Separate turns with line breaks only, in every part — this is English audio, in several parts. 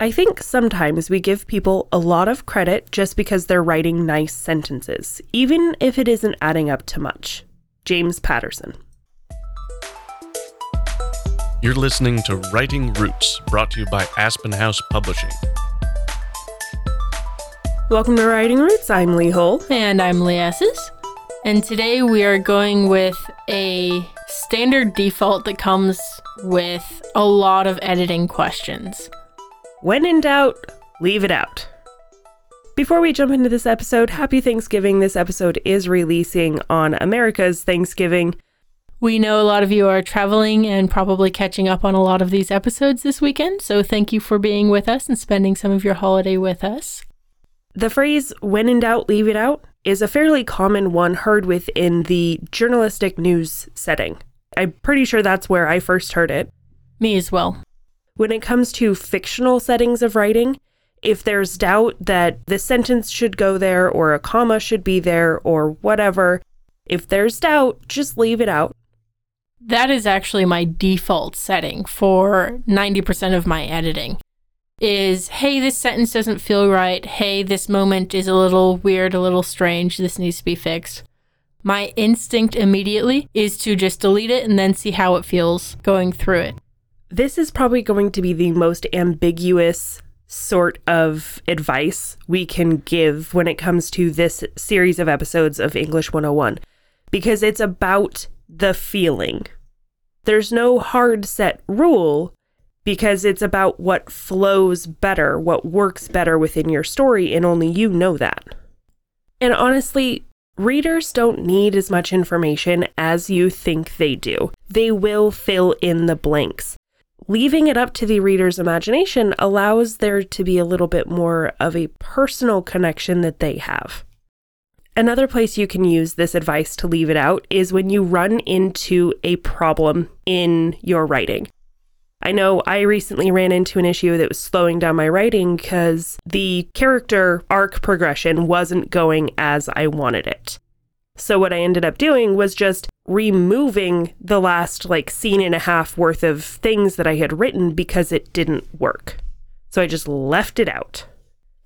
I think sometimes we give people a lot of credit just because they're writing nice sentences, even if it isn't adding up to much. James Patterson.
You're listening to Writing Roots, brought to you by Aspen House Publishing.
Welcome to Writing Roots. I'm Lee Hull.
And I'm Lee Esses. And today we are going with a standard default that comes with a lot of editing questions.
When in doubt, leave it out. Before we jump into this episode, happy Thanksgiving. This episode is releasing on America's Thanksgiving.
We know a lot of you are traveling and probably catching up on a lot of these episodes this weekend, so thank you for being with us and spending some of your holiday with us.
The phrase, when in doubt, leave it out, is a fairly common one heard within the journalistic news setting. I'm pretty sure that's where I first heard it.
Me as well.
When it comes to fictional settings of writing, if there's doubt that the sentence should go there or a comma should be there or whatever, if there's doubt, just leave it out.
That is actually my default setting for 90% of my editing. Is hey, this sentence doesn't feel right. Hey, this moment is a little weird, a little strange. This needs to be fixed. My instinct immediately is to just delete it and then see how it feels going through it.
This is probably going to be the most ambiguous sort of advice we can give when it comes to this series of episodes of English 101 because it's about the feeling. There's no hard set rule because it's about what flows better, what works better within your story, and only you know that. And honestly, readers don't need as much information as you think they do. They will fill in the blanks leaving it up to the reader's imagination allows there to be a little bit more of a personal connection that they have. Another place you can use this advice to leave it out is when you run into a problem in your writing. I know I recently ran into an issue that was slowing down my writing because the character arc progression wasn't going as I wanted it. So, what I ended up doing was just removing the last like scene and a half worth of things that I had written because it didn't work. So, I just left it out.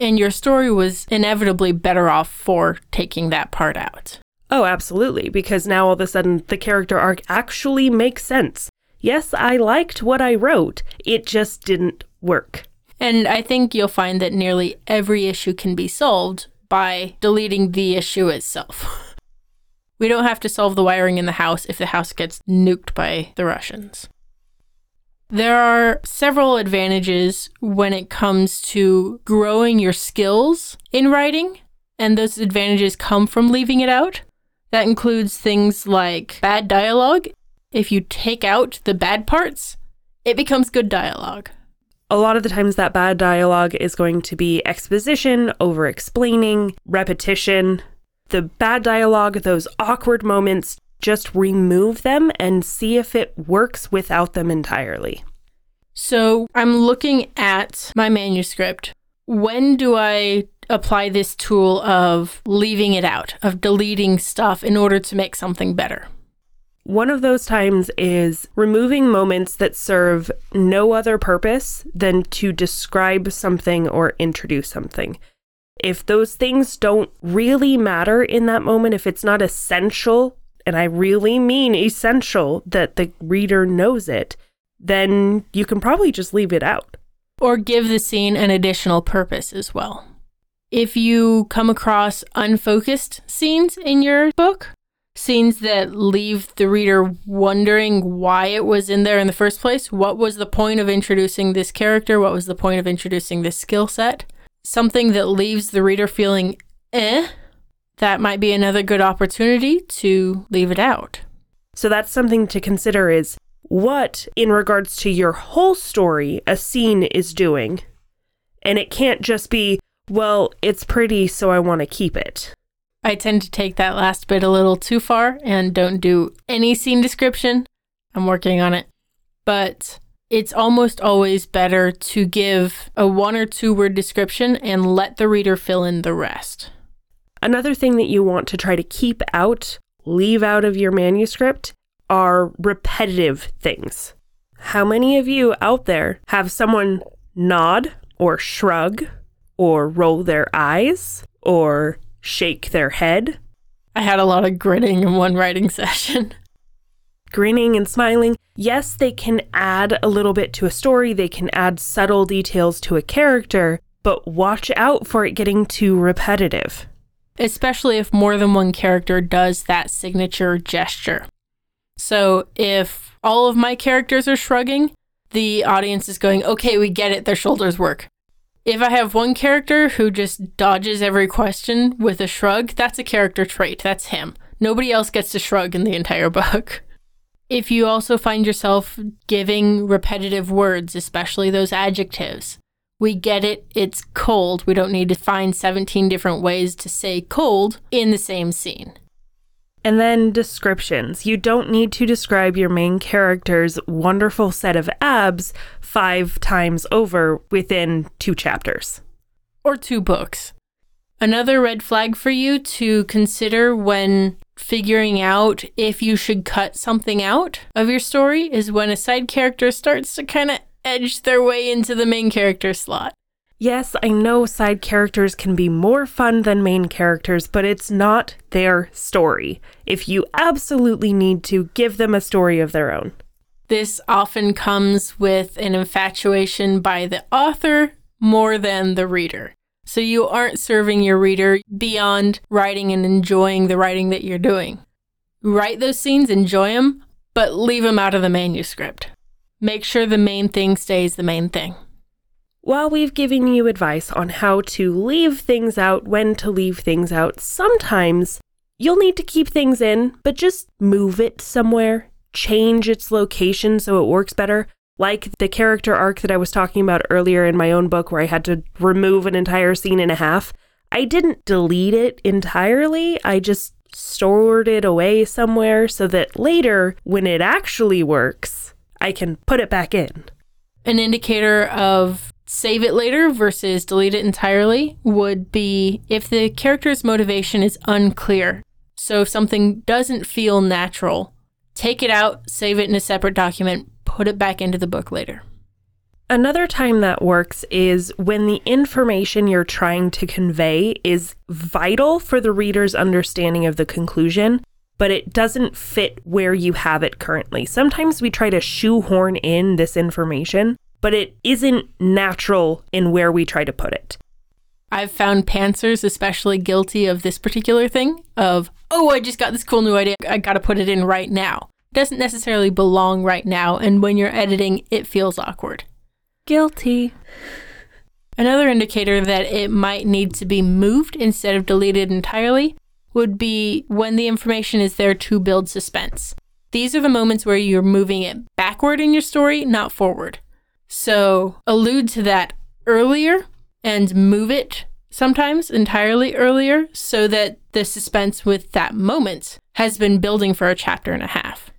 And your story was inevitably better off for taking that part out.
Oh, absolutely. Because now all of a sudden the character arc actually makes sense. Yes, I liked what I wrote, it just didn't work.
And I think you'll find that nearly every issue can be solved by deleting the issue itself. We don't have to solve the wiring in the house if the house gets nuked by the Russians. There are several advantages when it comes to growing your skills in writing, and those advantages come from leaving it out. That includes things like bad dialogue. If you take out the bad parts, it becomes good dialogue.
A lot of the times, that bad dialogue is going to be exposition, over explaining, repetition, the bad dialogue, those awkward moments, just remove them and see if it works without them entirely.
So I'm looking at my manuscript. When do I apply this tool of leaving it out, of deleting stuff in order to make something better?
One of those times is removing moments that serve no other purpose than to describe something or introduce something if those things don't really matter in that moment, if it's not essential, and I really mean essential that the reader knows it, then you can probably just leave it out.
Or give the scene an additional purpose as well. If you come across unfocused scenes in your book, scenes that leave the reader wondering why it was in there in the first place, what was the point of introducing this character, what was the point of introducing this skill set, something that leaves the reader feeling eh, that might be another good opportunity to leave it out.
So that's something to consider is what, in regards to your whole story, a scene is doing. And it can't just be, well, it's pretty, so I want to keep it.
I tend to take that last bit a little too far and don't do any scene description. I'm working on it. But it's almost always better to give a one or two word description and let the reader fill in the rest.
Another thing that you want to try to keep out, leave out of your manuscript, are repetitive things. How many of you out there have someone nod or shrug or roll their eyes or shake their head.
I had a lot of grinning in one writing session.
Grinning and smiling, yes, they can add a little bit to a story, they can add subtle details to a character, but watch out for it getting too repetitive.
Especially if more than one character does that signature gesture. So if all of my characters are shrugging, the audience is going, okay, we get it, their shoulders work. If I have one character who just dodges every question with a shrug, that's a character trait. That's him. Nobody else gets to shrug in the entire book. If you also find yourself giving repetitive words, especially those adjectives, we get it, it's cold. We don't need to find 17 different ways to say cold in the same scene.
And then descriptions. You don't need to describe your main character's wonderful set of abs five times over within two chapters.
Or two books. Another red flag for you to consider when figuring out if you should cut something out of your story is when a side character starts to kind of edge their way into the main character slot.
Yes, I know side characters can be more fun than main characters, but it's not their story. If you absolutely need to, give them a story of their own.
This often comes with an infatuation by the author more than the reader. So you aren't serving your reader beyond writing and enjoying the writing that you're doing. Write those scenes, enjoy them, but leave them out of the manuscript. Make sure the main thing stays the main thing.
While we've given you advice on how to leave things out, when to leave things out, sometimes you'll need to keep things in, but just move it somewhere, change its location so it works better. Like the character arc that I was talking about earlier in my own book, where I had to remove an entire scene and a half. I didn't delete it entirely, I just stored it away somewhere so that later, when it actually works, I can put it back in.
An indicator of save it later versus delete it entirely would be if the character's motivation is unclear. So if something doesn't feel natural, take it out, save it in a separate document, put it back into the book later.
Another time that works is when the information you're trying to convey is vital for the reader's understanding of the conclusion, but it doesn't fit where you have it currently. Sometimes we try to shoehorn in this information but it isn't natural in where we try to put it.
I've found pantsers especially guilty of this particular thing of, oh, I just got this cool new idea. I got to put it in right now. Doesn't necessarily belong right now. And when you're editing, it feels awkward.
Guilty.
Another indicator that it might need to be moved instead of deleted entirely would be when the information is there to build suspense. These are the moments where you're moving it backward in your story, not forward. So allude to that earlier and move it sometimes entirely earlier so that the suspense with that moment has been building for a chapter and a half.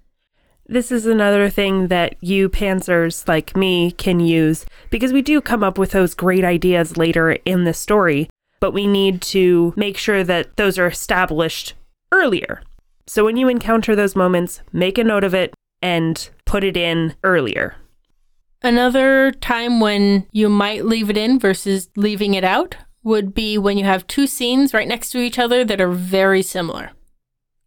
This is another thing that you pantsers like me can use because we do come up with those great ideas later in the story, but we need to make sure that those are established earlier. So when you encounter those moments, make a note of it and put it in earlier.
Another time when you might leave it in versus leaving it out would be when you have two scenes right next to each other that are very similar.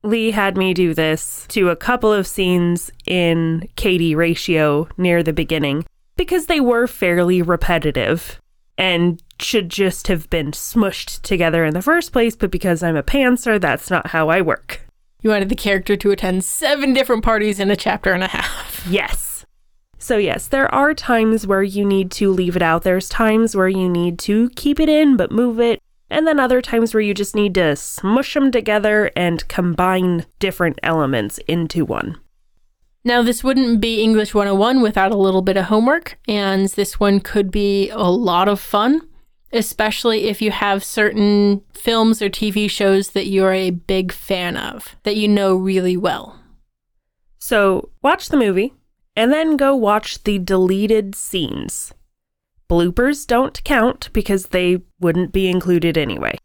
Lee had me do this to a couple of scenes in KD Ratio near the beginning because they were fairly repetitive and should just have been smushed together in the first place, but because I'm a pantser, that's not how I work.
You wanted the character to attend seven different parties in a chapter and a half.
Yes. So, yes, there are times where you need to leave it out. There's times where you need to keep it in but move it. And then other times where you just need to smush them together and combine different elements into one.
Now, this wouldn't be English 101 without a little bit of homework, and this one could be a lot of fun, especially if you have certain films or TV shows that you're a big fan of, that you know really well.
So, watch the movie, and then go watch the deleted scenes. Bloopers don't count because they wouldn't be included anyway.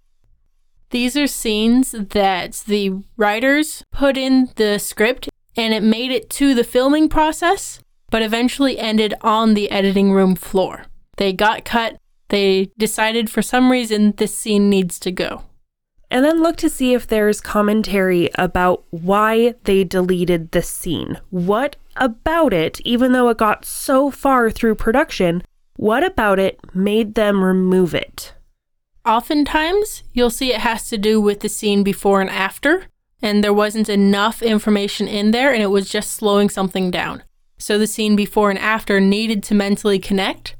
These are scenes that the writers put in the script and it made it to the filming process, but eventually ended on the editing room floor. They got cut They decided for some reason this scene needs to go.
And then look to see if there's commentary about why they deleted the scene. What about it, even though it got so far through production, what about it made them remove it?
Oftentimes, you'll see it has to do with the scene before and after, and there wasn't enough information in there, and it was just slowing something down. So the scene before and after needed to mentally connect.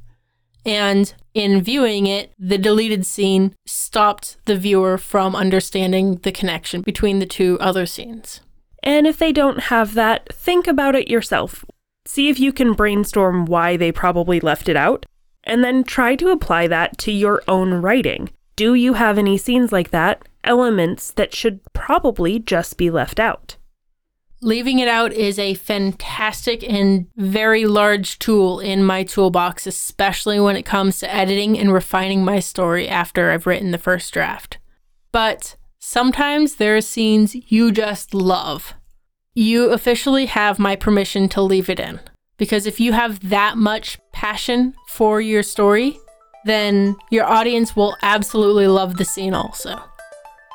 And in viewing it, the deleted scene stopped the viewer from understanding the connection between the two other scenes.
And if they don't have that, think about it yourself. See if you can brainstorm why they probably left it out, and then try to apply that to your own writing. Do you have any scenes like that? Elements that should probably just be left out.
Leaving it out is a fantastic and very large tool in my toolbox, especially when it comes to editing and refining my story after I've written the first draft. But sometimes there are scenes you just love. You officially have my permission to leave it in. Because if you have that much passion for your story, then your audience will absolutely love the scene also.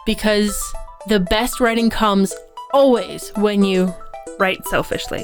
Because the best writing comes always when you
write selfishly.